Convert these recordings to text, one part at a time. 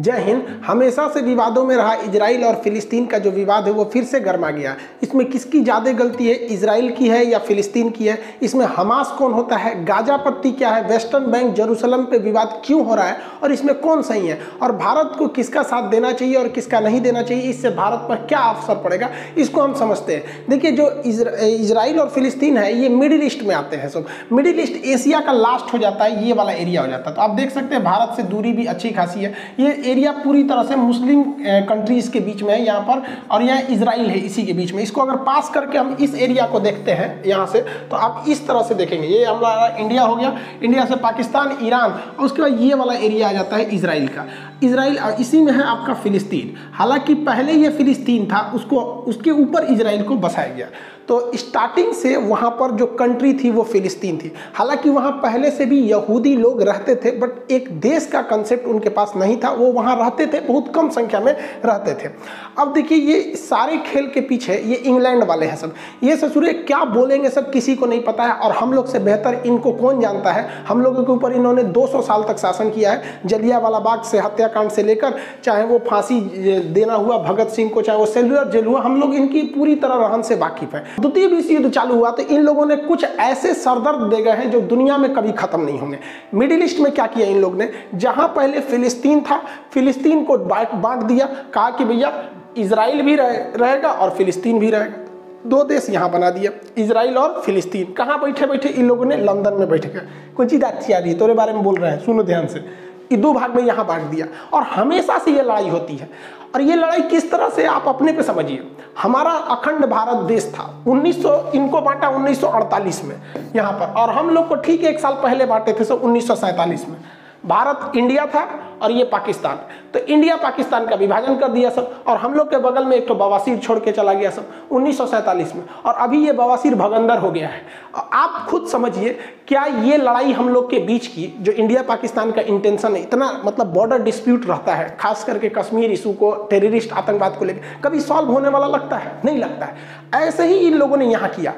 जय हिंद। हमेशा से विवादों में रहा इजराइल और फिलिस्तीन का जो विवाद है वो फिर से गर्मा गया। इसमें किसकी ज़्यादा गलती है इसराइल की है या फिलिस्तीन की है? इसमें हमास कौन होता है? गाजा पट्टी क्या है? वेस्टर्न बैंक जरूसलम पे विवाद क्यों हो रहा है? और इसमें कौन सही है? और भारत को किसका साथ देना चाहिए और किसका नहीं देना चाहिए? इससे भारत पर क्या अवसर पड़ेगा? इसको हम समझते हैं। देखिए, जो इसराइल और फिलिस्तीन है, ये मिडिल ईस्ट में आते हैं सब। मिडिल ईस्ट एशिया का लास्ट हो जाता है, ये वाला एरिया हो जाता है। तो आप देख सकते हैं, भारत से दूरी भी अच्छी खासी है। ये एरिया पूरी तरह से मुस्लिम कंट्रीज़ के बीच में है यहाँ पर, और यहाँ इसराइल है इसी के बीच में। इसको अगर पास करके हम इस एरिया को देखते हैं, यहाँ से तो आप इस तरह से देखेंगे। ये हमारा इंडिया हो गया। इंडिया से पाकिस्तान, ईरान, और उसके बाद ये वाला एरिया आ जाता है इसराइल का। इसराइल इसी में है आपका फिलिस्तीन। हालाँकि पहले ये फिलिस्तीन था, उसको, उसके ऊपर इसराइल को बसाया गया। तो स्टार्टिंग से वहाँ पर जो कंट्री थी वो फिलिस्तीन थी। हालाँकि वहाँ पहले से भी यहूदी लोग रहते थे बट एक देश का कंसेप्ट उनके पास नहीं था। वो वहाँ रहते थे, बहुत कम संख्या में रहते थे। अब देखिए, ये सारे खेल के पीछे ये इंग्लैंड वाले हैं सब। ये ससुरे, क्या बोलेंगे सब किसी को नहीं पता है, और हम लोग से बेहतर इनको कौन जानता है? हम लोगों के ऊपर इन्होंने 200 साल तक शासन किया है। जलियावाला बाग से हत्याकांड से लेकर चाहे वो फांसी देना हुआ, भगत सिंह को, चाहे वो सेलुलर जेल हुआ, हम लोग इनकी पूरी तरह रहन से वाकिफ है। द्वितीय विश्व युद्ध चालू हुआ तो इन लोगों ने कुछ ऐसे सरदर्द दे गए हैं जो दुनिया में कभी खत्म नहीं होंगे। मिडिल ईस्ट में क्या किया इन लोग ने? जहाँ पहले फिलिस्तीन था फिलिस्तीन को बांट दिया कहा कि भैया इसराइल भी रहे, रहेगा और फिलिस्तीन भी रहेगा। दो देश यहाँ बना दिया इसराइल और फिलिस्तीन। कहाँ बैठे बैठे इन लोगों ने? लंदन में बैठे गए। कोई चीज़ अच्छी आ रही है तोरे बारे में बोल रहे हैं सुनो ध्यान से। दो भाग में यहाँ बांट दिया। और हमेशा से ये लड़ाई होती है। और ये लड़ाई किस तरह से आप अपने पे समझिए? हमारा अखंड भारत देश था। 1900 इनको बांटा 1948 में। यहाँ पर। और हम लोग को ठीक एक साल पहले बांटे थे, सो उन्नीस सौ सैंतालीस में। भारत, इंडिया था और ये पाकिस्तान। तो इंडिया, पाकिस्तान का विभाजन कर दिया सब और हम लोग के बगल में एक तो बवासीर छोड़ के चला गया सब उन्नीस सौ सैंतालीस में। और अभी ये बवासीर भगंदर हो गया है। आप खुद समझिए, क्या ये लड़ाई हम लोग के बीच की, जो इंडिया, पाकिस्तान का इंटेंशन है, इतना मतलब बॉर्डर डिस्प्यूट रहता है, खास करके कश्मीर इशू को टेररिस्ट आतंकवाद को लेकर कभी सॉल्व होने वाला लगता है? नहीं लगता है। ऐसे ही इन लोगों ने यहाँ किया।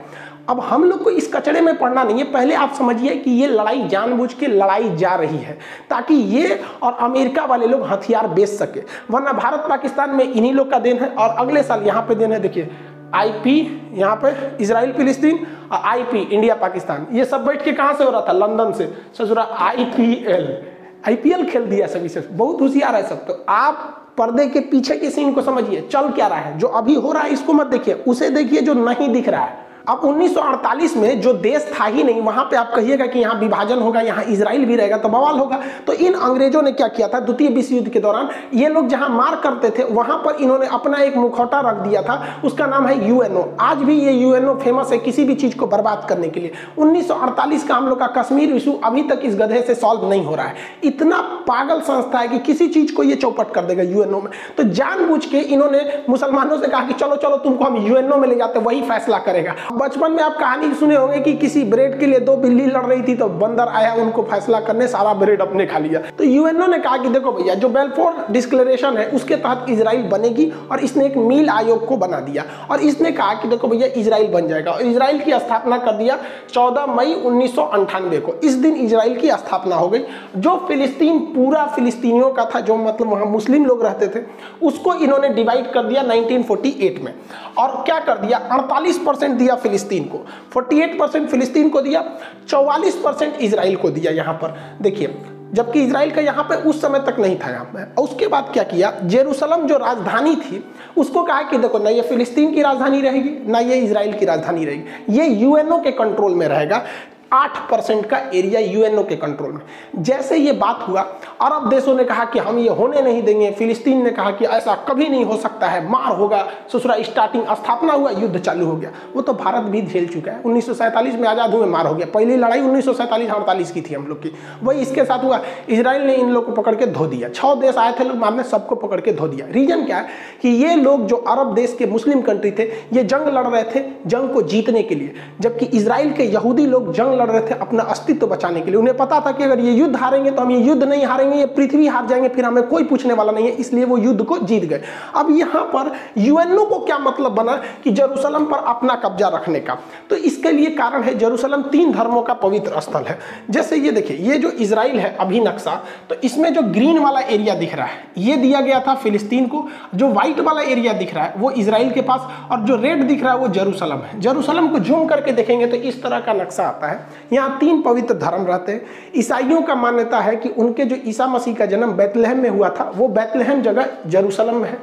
अब हम लोग को इस कचड़े में पड़ना नहीं है। पहले आप समझिए कि ये लड़ाई जानबूझ के लड़ाई जा रही है, ताकि ये और अमेरिका वाले लोग हथियार बेच सके। वरना भारत पाकिस्तान में इन्हीं लोग का देन है, और अगले साल यहाँ पे देन है, देखिए, आईपी, यहाँ पे इसराइल फिलिस्तीन और आईपी, इंडिया, पाकिस्तान। ये सब बैठ के कहाँ से हो रहा था? लंदन से। ससुरा, आईपीएल। आईपीएल खेल दिया सभी से। बहुत होशियार है सब। तो आप पर्दे के पीछे के सीन को समझिए, चल क्या रहा है? जो अभी हो रहा है, इसको मत देखिए। उसे देखिए जो नहीं दिख रहा है। अब 1948 में जो देश था ही नहीं, वहाँ पे आप कहिएगा कि यहाँ विभाजन होगा, यहाँ इसराइल भी रहेगा तो बवाल होगा। तो इन अंग्रेज़ों ने क्या किया था? द्वितीय विश्व युद्ध के दौरान ये लोग जहाँ मार करते थे, वहाँ पर इन्होंने अपना एक मुखौटा रख दिया था, उसका नाम है यूएनओ। आज भी ये यूएनओ फ़ेमस है किसी भी चीज़ को बर्बाद करने के लिए। उन्नीस सौ अड़तालीस का हम लोग का कश्मीर इशू अभी तक इस गधे से सॉल्व नहीं हो रहा है। इतना पागल संस्था है कि किसी चीज़ को ये चौपट कर देगा यूएनओ में। तो जानबूझ के इन्होंने मुसलमानों से कहा कि चलो चलो, तुमको हम यूएनओ में ले जाते, वही फैसला करेगा। बचपन में आप कहानी सुने होंगे कि किसी ब्रेड के लिए दो बिल्ली लड़ रही थी तो बंदर आया उनको फैसला करने, सारा ब्रेड अपने खा लिया। तो यूएनओ ने कहा कि देखो भैया, जो बेलफोर डिस्क्लेरेशन है, उसके तहत इसराइल बनेगी और इसने एक मील आयोग को बना दिया। और इसने कहा कि देखो भैया इसराइल बन जाएगा। और इसराइल की स्थापना कर दिया चौदह मई उन्नीस को। इस दिन इसराइल की स्थापना हो गई। जो फिलिस्तीन, पूरा फिलिस्तीनियों का था, जो मतलब वहाँ मुस्लिम लोग रहते थे, उसको इन्होंने डिवाइड कर दिया 1948 में। और क्या कर दिया? 48 परसेंट दिया फिलिस्तीन को। 48 परसेंट फिलिस्तीन को दिया 44 परसेंट इसराइल को दिया यहाँ पर। देखिए, जबकि इसराइल का यहाँ पे उस समय तक नहीं था यहाँ पे। और उसके बाद क्या किया? जेरूसलम जो राजधानी थी, उसको कहा कि देखो, ना ये फिलिस्तीन की राजधानी रहेगी, ना ये इसराइल की राजधानी रहेगी। ये यूएनओ के कंट्रोल में रहेगा। आठ परसेंट का एरिया यूएनओ के कंट्रोल में। जैसे ये बात हुआ, अरब देशों ने कहा कि हम ये होने नहीं देंगे, फिलिस्तीन ने कहा कि ऐसा कभी नहीं हो सकता है, मार होगा ससुरा स्टार्टिंग स्थापना हुआ, युद्ध चालू हो गया। वो तो भारत भी झेल चुका है। उन्नीस में आज़ाद हुए, मार हो गया। पहली लड़ाई उन्नीस सौ की थी हम लोग की। वही इसके साथ हुआ इसराइल ने इन लोग को पकड़ के धो दिया। छः देश आए थे, लोग मारने, सबको पकड़ के धो दिया। रीजन क्या है? कि ये लोग जो अरब देश के मुस्लिम कंट्री थे, ये जंग लड़ रहे थे जंग को जीतने के लिए। जबकि इसराइल के यहूदी लोग जंग लड़ रहे थे अपना अस्तित्व बचाने के लिए। उन्हें पता था कि अगर ये युद्ध हारेंगे तो हम ये युद्ध नहीं हारेंगे, ये पृथ्वी हार जाएँगे, फिर हमें कोई पूछने वाला नहीं है, इसलिए वो युद्ध को जीत गए। अब यहाँ पर यूएनओ को क्या मतलब बना कि जेरूसलम पर अपना कब्जा रखने का? तो इसके लिए कारण है जेरूसलम तीन धर्मों का पवित्र स्थल है। जैसे ये देखिए, ये जो इसराइल है अभी नक्शा तो इसमें जो ग्रीन वाला एरिया दिख रहा है, ये दिया गया था फिलिस्तीन को। जो व्हाइट वाला एरिया दिख रहा है, वो इसराइल के पास, और जो रेड दिख रहा है, वो जेरूसलम है। जेरूसलम को जूम करके देखेंगे तो इस तरह का नक्शा आता है। यहाँ तीन पवित्र धर्म रहते हैं। ईसाइयों का मान्यता है कि उनके जो ईसा मसीह का जन्म बैतलहम में हुआ था, वो बैतलहम जगह जरूसलम में है।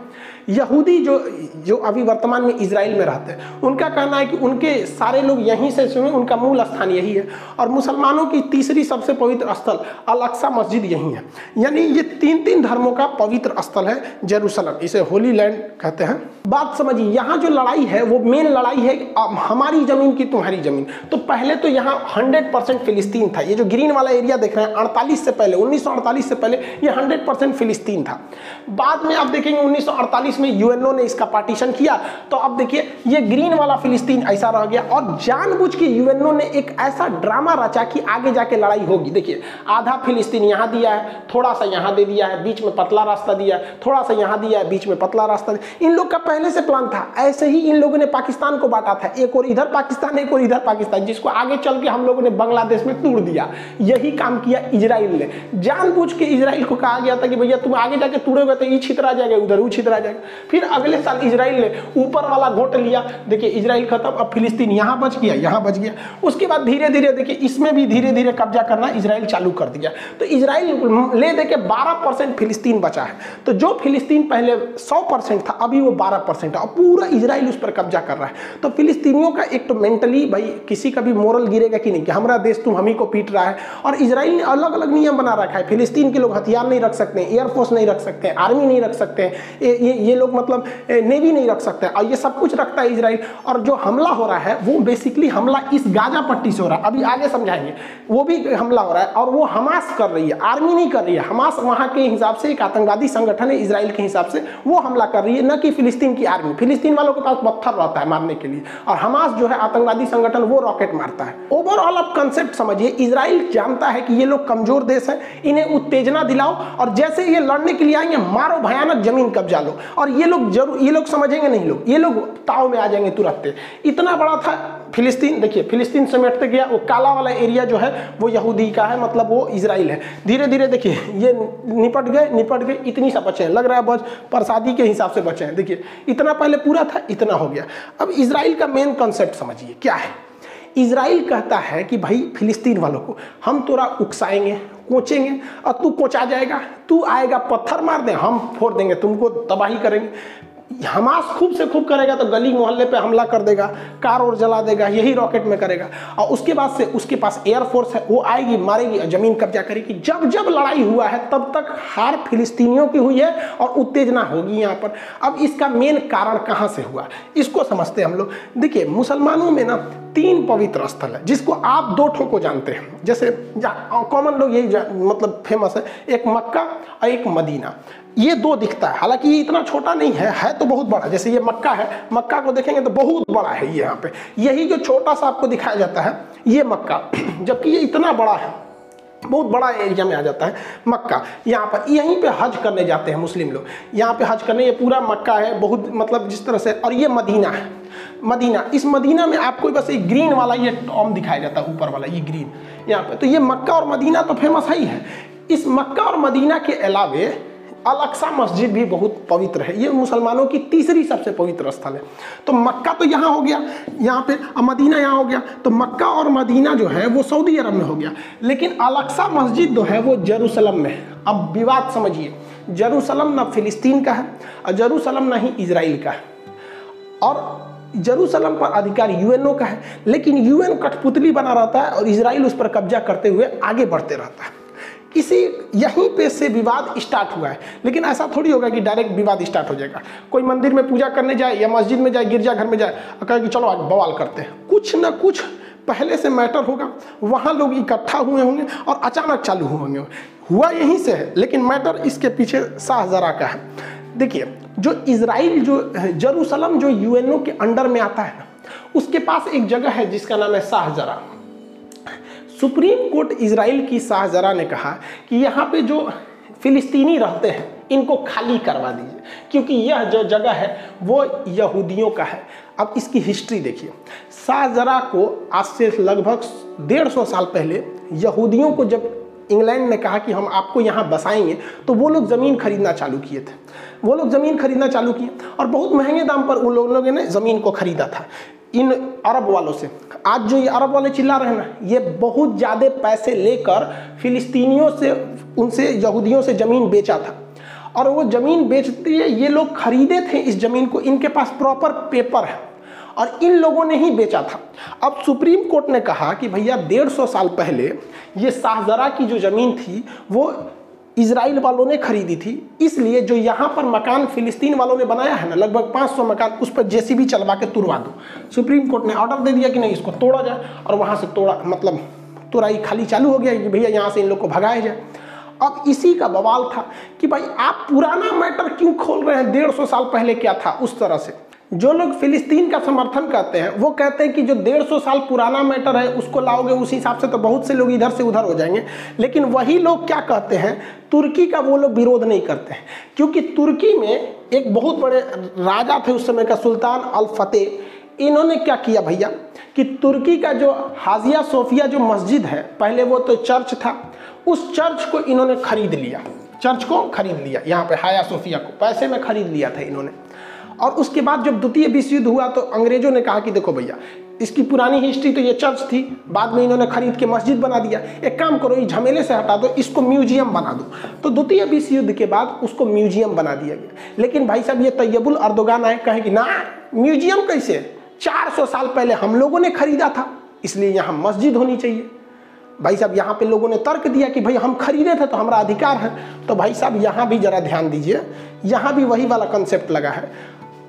यहूदी जो जो अभी वर्तमान में इसराइल में रहते हैं, उनका कहना है कि उनके सारे लोग यहीं से सुने, उनका मूल स्थान यही है। और मुसलमानों की तीसरी सबसे पवित्र स्थल अल अक्सा मस्जिद यही है। यानी ये तीन तीन धर्मों का पवित्र स्थल है जेरूसलम, इसे होली लैंड कहते हैं। बात समझिए, यहाँ जो लड़ाई है, वो मेन लड़ाई है हमारी ज़मीन की तुम्हारी ज़मीन। तो पहले तो यहाँ हंड्रेड परसेंट फिलिस्तीन था। ये जो ग्रीन वाला एरिया देख रहे हैं, अड़तालीस से पहले, उन्नीस सौ अड़तालीस से पहले, ये हंड्रेड परसेंट फिलिस्तीन था। बाद में आप देखेंगे, उन्नीस सौ अड़तालीस में यूएनओ ने इसका पार्टीशन किया। तो अब देखिए, ये ग्रीन वाला फिलिस्तीन ऐसा रह गया और जानबूझ के यूएनओ ने एक ऐसा ड्रामा रचा कि आगे जाके लड़ाई होगी। देखिए, आधा फिलिस्तीन यहाँ दिया है, थोड़ा सा यहाँ दे दिया है, बीच में पतला रास्ता दिया है, थोड़ा सा यहाँ दिया है, बीच में पतला रास्ता इन लोग का पहले से प्लान था, ऐसे ही इन लोगों ने पाकिस्तान को बांटा था। एक और इधर पाकिस्तान, एक और इधर पाकिस्तान, जिसको आगे चल के हम लोगों ने बांग्लादेश में तोड़ दिया। यही काम किया इसराइल ने। जानबूझ के इसराइल को कहा गया था कि भैया, तुम आगे जाके तोड़ोगे तो ये छितरा जाएगा, उधर वो छितरा जाएगा। फिर अगले साल इसराइल ने ऊपर वाला घोट लिया। देखिए इसराइल खत्म अब फिलिस्तीन यहाँ बच गया यहाँ बच गया। उसके बाद धीरे धीरे देखिए इसमें भी धीरे धीरे कब्जा करना इसराइल चालू कर दिया। तो इसराइल ले दे के बारह परसेंट फिलिस्तीन बचा है। तो जो फिलिस्तीन पहले सौ था अभी वो बारह परसेंट है और पूरा इसराइल उस पर कब्जा कर रहा है। तो फिलिस्तीनियों का एक तो मेंटली भाई किसी का भी मोरल गिरेगा कि नहीं कि हमारा देश तुम हम ही को पीट रहा है। और इसराइल ने अलग अलग नियम बना रखा है। फिलिस्तीन के लोग हथियार नहीं रख सकते एयरफोर्स नहीं रख सकते आर्मी नहीं रख सकते। ये, ये, ये लोग मतलब नेवी नहीं रख सकते। और ये सब कुछ रखता है इसराइल और जो हमला हो रहा है, वो बेसिकली हमला इस गाजा पट्टी से हो रहा है। अभी आगे समझाएँगे। वो भी हमला हो रहा है, और वो हमास कर रही है। आर्मी नहीं कर रही है। हमास वहाँ के हिसाब से, एक आतंकवादी संगठन है इसराइल के हिसाब से, वो हमला कर रही है। न कि फिलिस्तीन की आर्मी फिलिस्तीन वालों के पास पत्थर रहता है मारने के लिए। और हमास जो है, आतंकवादी संगठन, वो रॉकेट मारता है। ओवरऑल आप कंसेप्ट समझिए। इसराइल जानता है कि ये लोग कमज़ोर देश है। इन्हें उत्तेजना दिलाओ। और जैसे ये लड़ने के लिए आएँगे मारो भयानक ज़मीन कब्जा लो। और ये लोग ज़रूर, ये लोग समझेंगे नहीं लोग। ये लोग ताव में आ जाएँगे तुरंत। इतना बड़ा था फिलिस्तीन, देखिए, फिलिस्तीन समेटते गया, वो काला वाला एरिया जो है, वो यहूदी का है मतलब वो इसराइल है। धीरे धीरे देखिए, ये निपट गए निपट गए, इतनी सा बचे हैं। लग रहा है बस प्रसादी के हिसाब से बचे हैं। देखिए, इतना पहले पूरा था, इतना हो गया। अब इसराइल का मेन कॉन्सेप्ट समझिए, क्या है? इसराइल कहता है कि भाई, फिलिस्तीन वालों को, हम तोरा उकसाएँगे कोचेंगे। और तू कोचा जाएगा, तू आएगा, पत्थर मार दे, हम फोड़ देंगे, तुमको तबाही करेंगे। हमास खूब से खूब करेगा तो गली मोहल्ले पे हमला कर देगा, कार और जला देगा, यही रॉकेट में करेगा। और उसके बाद से उसके पास एयरफोर्स है, वो आएगी, मारेगी ज़मीन कब्जा करेगी। जब जब लड़ाई हुआ है, तब तक हार फिलिस्तीनियों की हुई है और उत्तेजना होगी यहाँ पर। अब इसका मेन कारण कहाँ से हुआ? इसको समझते हैं हम लोग। देखिए, मुसलमानों में ना तीन पवित्र स्थल है, जिसको आप दो ठो को जानते हैं। जैसे कॉमन लोग यही मतलब फ़ेमस है, एक मक्का और एक मदीना। ये दो दिखता है। हालाँकि ये इतना छोटा नहीं है है तो बहुत बड़ा। जैसे ये मक्का है, मक्का को देखेंगे तो बहुत बड़ा है ये यहाँ पे। यही जो छोटा सा आपको दिखाया जाता है, ये मक्का। जबकि ये इतना बड़ा है, बहुत बड़ा एरिया में आ जाता है मक्का। यहाँ पर यहीं पे हज करने जाते हैं मुस्लिम लोग। यहाँ पे हज करने, ये पूरा मक्का है, बहुत मतलब जिस तरह से, और ये मदीना है। मदीना, इस मदीना में आपको बस एक ग्रीन वाला ये टॉम दिखाया जाता है, ऊपर वाला, ये ग्रीन। यहाँ पे तो ये मक्का और मदीना तो फ़ेमस है ही है। इस मक्का और मदीना के अलावे अलक्सा मस्जिद भी बहुत पवित्र है। ये मुसलमानों की तीसरी सबसे पवित्र स्थल है। तो मक्का तो यहाँ हो गया, यहाँ पे मदीना यहाँ हो गया। तो मक्का और मदीना जो है, वो सऊदी अरब में हो गया। लेकिन अलक्सा मस्जिद जो है, वो जेरूसलम में है। अब विवाद समझिए, जेरूसलम ना फिलिस्तीन का है और जेरूसलम ना ही इसराइल का है। और जरूसलम पर अधिकार यूएनओ का है, लेकिन यूएन कठपुतली बना रहता है और इसराइल उस पर कब्जा करते हुए आगे बढ़ते रहता है। किसी यहीं पे से विवाद स्टार्ट हुआ है। लेकिन ऐसा थोड़ी होगा कि डायरेक्ट विवाद स्टार्ट हो जाएगा। कोई मंदिर में पूजा करने जाए या मस्जिद में जाए गिरजाघर में जाए और कहे कि चलो आज बवाल करते हैं। कुछ ना कुछ पहले से मैटर होगा। वहाँ लोग इकट्ठा हुए होंगे और अचानक चालू हुए होंगे। हुआ यहीं से है, लेकिन मैटर इसके पीछे शाह जरा का है। देखिए, जो इसराइल जो जरूसलम, जो यूएनओ के अंडर में आता है, उसके पास एक जगह है जिसका नाम है शाह जरा। सुप्रीम कोर्ट इसराइल की शाहजरा ने कहा कि यहाँ पे जो फिलिस्तीनी रहते हैं, इनको खाली करवा दीजिए, क्योंकि यह जो जगह है, वो यहूदियों का है। अब इसकी हिस्ट्री देखिए। शाहजरा को आज से लगभग डेढ़ सौ साल पहले यहूदियों को जब इंग्लैंड ने कहा कि हम आपको यहाँ बसाएँगे तो वो लोग ज़मीन खरीदना चालू किए थे। वो लोग ज़मीन खरीदना चालू किए और बहुत महँगे दाम पर उन लोगों ने ज़मीन को खरीदा था। इन अरब वालों से आज जो ये अरब वाले चिल्ला रहे हैं ना, ये बहुत ज़्यादा पैसे लेकर फिलिस्तीनियों से, उनसे, यहूदियों से ज़मीन बेचा था। और वो ज़मीन बेचते ये लोग खरीदे थे इस ज़मीन को, इनके पास प्रॉपर पेपर है और इन लोगों ने ही बेचा था। अब सुप्रीम कोर्ट ने कहा कि भैया, डेढ़ सौ साल पहले ये शाहजरा की जो ज़मीन थी, वो इसराइल वालों ने खरीदी थी। इसलिए जो यहाँ पर मकान फिलिस्तीन वालों ने बनाया है ना, लगभग 500 मकान, उस पर जेसीबी चलवा के तुरवा दो। सुप्रीम कोर्ट ने ऑर्डर दे दिया कि नहीं, इसको तोड़ा जाए और वहाँ से तोड़ा मतलब तुराई खाली चालू हो गया कि भैया यहाँ से इन लोग को भगाया जाए। अब इसी का बवाल था कि भाई, आप पुराना मैटर क्यों खोल रहे हैं? डेढ़ सौ साल पहले क्या था उस तरह से? जो लोग फिलिस्तीन का समर्थन करते हैं, वो कहते हैं कि जो डेढ़ सौ साल पुराना मैटर है, उसको लाओगे, उस हिसाब से तो बहुत से लोग इधर से उधर हो जाएँगे। लेकिन वही लोग क्या कहते हैं, तुर्की का वो लोग विरोध नहीं करते हैं। क्योंकि तुर्की में एक बहुत बड़े राजा थे उस समय का, सुल्तान अल फतेह इन्होंने क्या किया भैया, कि तुर्की का जो हाजिया सोफिया जो मस्जिद है, पहले वो तो चर्च था, उस चर्च को इन्होंने खरीद लिया। चर्च को खरीद लिया, यहाँ पे हाया सोफिया को, पैसे में खरीद लिया था इन्होंने। और उसके बाद जब द्वितीय विश्व युद्ध हुआ तो अंग्रेज़ों ने कहा कि देखो भैया, इसकी पुरानी हिस्ट्री तो ये चर्च थी, बाद में इन्होंने खरीद के मस्जिद बना दिया। एक काम करो ये झमेले से हटा दो, इसको म्यूज़ियम बना दो। तो द्वितीय विश्व युद्ध के बाद उसको म्यूज़ियम बना दिया गया। लेकिन भाई साहब, ये तैयबुल अर्दोगान आए, कहे कि ना, म्यूज़ियम कैसे? 400 साल पहले हम लोगों ने खरीदा था, इसलिए यहाँ मस्जिद होनी चाहिए। भाई साहब, यहाँ पे लोगों ने तर्क दिया कि भाई हम खरीदे थे तो हमारा अधिकार है। तो भाई साहब, यहाँ भी जरा ध्यान दीजिए, यहाँ भी वही वाला कंसेप्ट लगा है।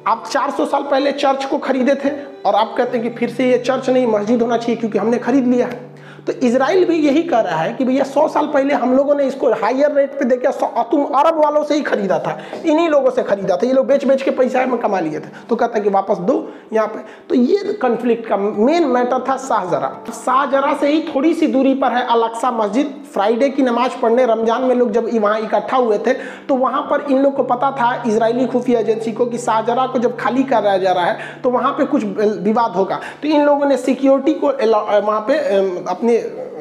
आप 400 साल पहले चर्च को खरीदे थे और आप कहते हैं कि फिर से ये चर्च नहीं, मस्जिद होना चाहिए क्योंकि हमने खरीद लिया है। तो इसराइल भी यही कह रहा है कि भैया सौ साल पहले हम लोगों ने इसको हायर रेट पे देखे तुम अरब वालों से ही खरीदा था, इन्हीं लोगों से खरीदा था, ये लोग बेच बेच के पैसा में कमा लिए थे। तो कहता है कि वापस दो यहाँ पे। तो ये कन्फ्लिक्ट का मेन मैटर था शाहजरा। शाहजरा से ही थोड़ी सी दूरी पर है अलक्सा मस्जिद। फ्राइडे की नमाज़ पढ़ने रमज़ान में लोग जब वहाँ इकट्ठा हुए थे तो वहाँ पर इन लोग को पता था इसराइली खुफिया एजेंसी को, कि शाहजरा को जब खाली कराया जा रहा है तो वहाँ पर कुछ विवाद होगा। तो इन लोगों ने सिक्योरिटी को वहाँ पे अपने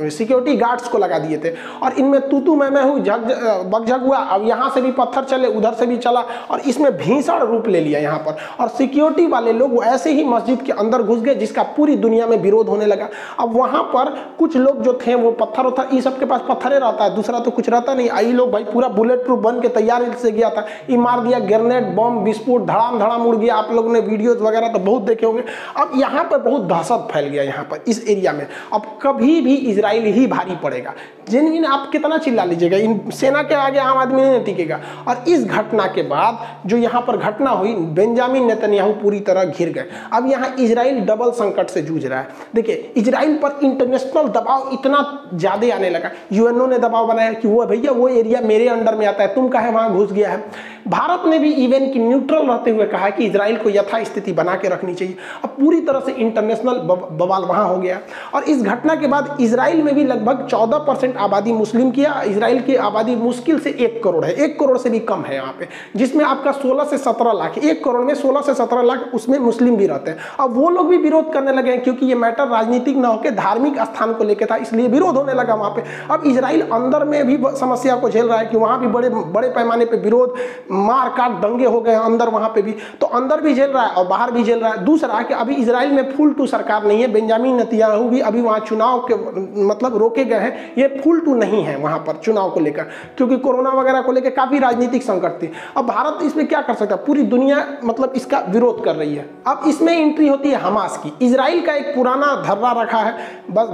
सिक्योरिटी गार्ड्स को लगा दिए थे। और इनमें तू तू मैं मैं हूँ, झग बगझग हुआ। अब यहाँ से भी पत्थर चले, उधर से भी चला और इसमें भीषण रूप ले लिया यहाँ पर। और सिक्योरिटी वाले लोग ऐसे ही मस्जिद के अंदर घुस गए, जिसका पूरी दुनिया में विरोध होने लगा। अब वहाँ पर कुछ लोग जो थे, वो पत्थर उथर ये सबके पास पत्थरे रहता है। दूसरा तो कुछ रहता नहीं। आई लोग भाई पूरा बुलेट प्रूफ बन के तैयार से गया था। ये मार दिया ग्रेनेड बम विस्फोट धड़ाम धड़ाम उड़ गया। आप लोगों ने वीडियोज़ वगैरह तो बहुत देखे होंगे। अब यहाँ पर बहुत दहशत फैल गया यहाँ पर, इस एरिया में। अब कभी भी इसराइल ही भारी पड़ेगा। जिन इन आप कितना चिल्ला लीजिएगा? इन सेना के आगे आम आदमी नहीं टिकेगा। और इस घटना के बाद जो यहाँ पर घटना हुई, बेंजामिन नेतन्याहू पूरी तरह घिर गए। अब यहाँ इसराइल डबल संकट से जूझ रहा है। देखिए इसराइल पर इंटरनेशनल दबाव इतना ज़्यादा आने लगा। यूएनओ ने दबाव बनाया कि, वो भैया, वो एरिया मेरे अंडर में आता है, तुम कहे वहाँ घुस गया है? भारत ने भी इवन की न्यूट्रल रहते हुए कहा कि इसराइल को यथा स्थिति बना के रखनी चाहिए। अब पूरी तरह से इंटरनेशनल बवाल वहाँ हो गया। और इस घटना के बाद इसराइल में भी लगभग 14 परसेंट आबादी मुस्लिम की इसराइल की आबादी मुश्किल से एक करोड़ है। एक करोड़ से भी कम है यहाँ पे, जिसमें आपका 16 से 17 लाख, एक करोड़ में 16 से 17 लाख उसमें मुस्लिम भी रहते हैं। अब वो लोग भी विरोध करने लगे हैं क्योंकि ये मैटर राजनीतिक न होकर धार्मिक स्थान को लेकर था, इसलिए विरोध होने लगा वहाँ पे। अब इसराइल अंदर में भी समस्या को झेल रहा है कि वहाँ भी बड़े बड़े पैमाने पर विरोध मार काट दंगे हो गए अंदर, वहाँ पे भी। तो अंदर भी झेल रहा है और बाहर भी झेल रहा है। दूसरा कि अभी इसराइल में फुल टू सरकार नहीं है। बेंजामिन नतियाहू भी अभी वहाँ चुनाव के मतलब रोके गए हैं। ये फुल टू नहीं है वहाँ पर चुनाव को लेकर, क्योंकि कोरोना वगैरह को लेकर काफ़ी राजनीतिक संकट थी। अब भारत इसमें क्या कर सकता है? पूरी दुनिया मतलब इसका विरोध कर रही है। अब इसमें एंट्री होती है हमास की। इसराइल का एक पुराना धर्रा रखा है। बस,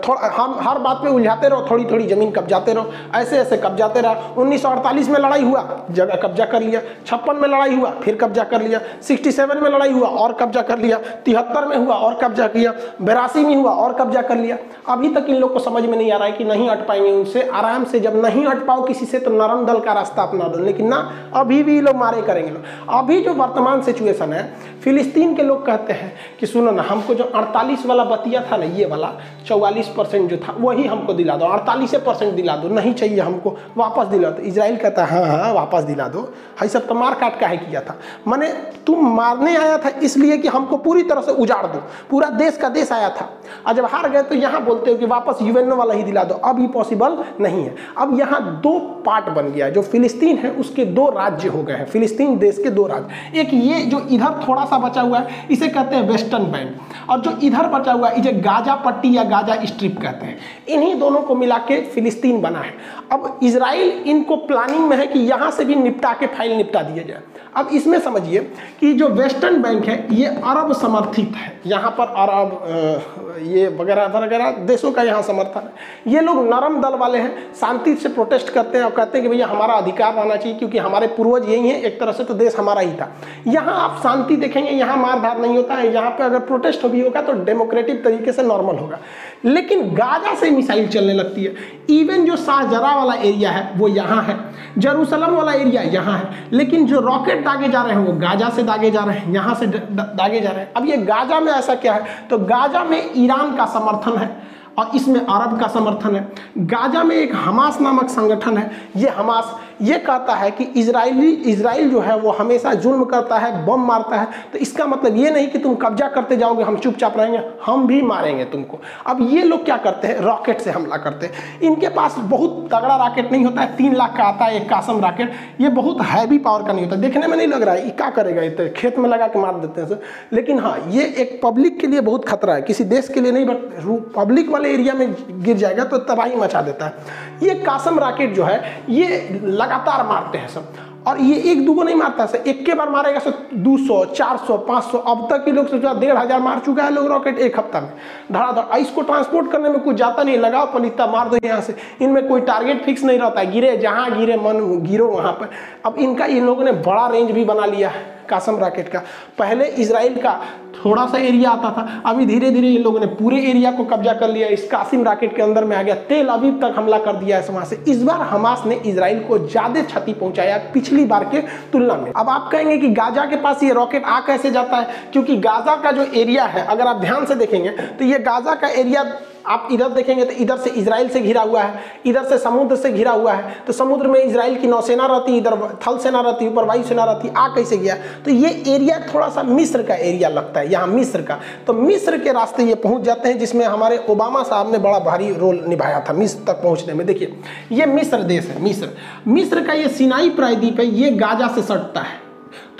थोड़ा, हम हर बात में उलझाते रहो थोड़ी थोड़ी ज़मीन कब्जाते रहो। ऐसे ऐसे कब्जाते रहो। उन्नीस सौ अड़तालीस में लड़ाई हुआ। जगह कब्जा कर लिया, छप्पन में लड़ाई हुआ, फिर कब्जा कर लिया 67 में लड़ाई हुआ, और कब्जा कर लिया, तिहत्तर में हुआ, और कब्जा किया, बेरासी में हुआ, और कब्जा कर लिया। अभी तक इन लोग को समझ में नहीं आ रहा है कि नहीं हट पाएँगे उनसे। आराम से जब नहीं हट पाओ किसी से तो नरम दल का रास्ता अपना दो। लेकिन ना, अभी भी लोग मारे करेंगे लोग। अभी जो वर्तमान सिचुएशन है, फिलिस्तीन के लोग कहते हैं कि सुनो ना, हमको जो 48 वाला बतिया था ना, ये वाला 44 परसेंट जो था, वही हमको दिला दो, अड़तालीस परसेंट दिला दो, नहीं चाहिए हमको, वापस दिला दो। इसराइल कहता है हाँ हाँ वापस दिला दो है सब तो मार काट का है किया था? मैंने तुम मारने आया था इसलिए कि हमको पूरी तरह से उजाड़ दो। पूरा देश का देश आया था। और जब हार गए तो यहाँ बोलते हो कि वापस यूएनओ वाला ही दिला दो। अब ये पॉसिबल नहीं है। अब यहाँ दो पार्ट बन गया जो फिलिस्तीन है, उसके दो राज्य हो गए हैं। फिलिस्तीन देश के दो राज्य। एक ये जो इधर थोड़ा सा बचा हुआ है, इसे कहते हैं वेस्टर्न बैंक और जो इधर बचा हुआ है, इसे गाजा पट्टी या गाजा स्ट्रिप कहते हैं। इन्हीं दोनों को मिला के फिलिस्तीन बना है। अब इसराइल इनको प्लानिंग में है कि यहाँ से भी निपटा के फ़ाइल निपटा दिया जाए। अब इसमें समझिए कि जो वेस्टर्न बैंक है, ये अरब समर्थित है। यहाँ पर अरब ये वगैरह वगैरह देशों का यहाँ समर्थन है। ये लोग नरम दल वाले हैं, शांति से प्रोटेस्ट करते हैं और कहते हैं कि भैया हमारा अधिकार रहना चाहिए क्योंकि हमारे पूर्वज यही हैं, एक तरह से तो देश हमारा ही था। यहाँ आप शांति देखेंगे, यहाँ मार धार नहीं होता है। यहाँ पर अगर प्रोटेस्ट भी होगा तो डेमोक्रेटिक तरीके से नॉर्मल होगा। लेकिन गाजा से मिसाइल चलने लगती है। इवन जो शाहजरा वाला एरिया है, वो यहाँ है। जरूसलम वाला एरिया यहाँ है। लेकिन जो रॉकेट दागे जा रहे हैं, वो गाजा से दागे जा रहे हैं, यहाँ से दागे जा रहे हैं। अब ये गाजा में ऐसा क्या है? तो गाजा में ईरान का समर्थन है और इसमें अरब का समर्थन है। गाजा में एक हमास नामक संगठन है। ये हमास ये कहता है कि इजरायली इसराइल जो है वो हमेशा जुल्म करता है, बम मारता है। तो इसका मतलब ये नहीं कि तुम कब्जा करते जाओगे, हम चुपचाप रहेंगे, हम भी मारेंगे तुमको। अब ये लोग क्या करते हैं? रॉकेट से हमला करते हैं। इनके पास बहुत तगड़ा रॉकेट नहीं होता है, तीन लाख का आता है, एक कासम रॉकेट। ये बहुत हैवी पावर का नहीं होता। देखने में नहीं लग रहा है क्या करेगा? ये खेत में लगा के मार देते हैं लेकिन हाँ ये एक पब्लिक के लिए बहुत खतरा है। किसी देश के लिए नहीं, बट पब्लिक वाले एरिया में गिर जाएगा तो तबाही मचा देता है। ये कासम रॉकेट जो है, ये लगातार मारते हैं सब। और ये एक दूगो नहीं मारता सर, एक के बार मारेगा सर, दो सौ, चार सौ, पाँच सौ, अब तक के लोग सोचा डेढ़ हज़ार मार चुका है लोग रॉकेट एक हफ़्ता में। धड़ाधड़ इसको ट्रांसपोर्ट करने में कुछ जाता नहीं, लगाओ पलिता, मार दो यहाँ से। इनमें कोई टारगेट फिक्स नहीं रहता है गिरे जहाँ गिरे, मन गिरो वहाँ पर। अब इनका इन लोगों ने बड़ा रेंज भी बना लिया है, कासम रॉकेट का। पहले इसराइल का थोड़ा सा एरिया आता था। अभी धीरे धीरे इन लोगों ने पूरे एरिया को कब्जा कर लिया। इस कासिम राकेट के अंदर में आ गया। तेल अभी तक हमला कर दिया है वहाँ से। इस बार हमास ने इसराइल को ज़्यादा क्षति पहुँचाया पिछली बार के तुलना में। अब आप कहेंगे कि गाजा के पास ये रॉकेट आ कैसे जाता है? क्योंकि गाजा का जो एरिया है, अगर आप ध्यान से देखेंगे तो ये गाजा का एरिया आप इधर देखेंगे तो इधर से इसराइल से घिरा हुआ है, इधर से समुद्र से घिरा हुआ है तो समुद्र में इसराइल की नौसेना रहती, इधर थल सेना रहती, ऊपर वायु सेना रहती, आ कैसे गया? तो ये एरिया थोड़ा सा मिस्र का एरिया लगता है, यहाँ मिस्र का। तो मिस्र के रास्ते ये पहुँच जाते हैं, जिसमें हमारे ओबामा साहब ने बड़ा भारी रोल निभाया था, मिस्र तक पहुँचने में। देखिए, ये मिस्र देश है, मिस्र। मिस्र का ये सिनाई प्रायद्वीप है, ये गाजा से सटता है।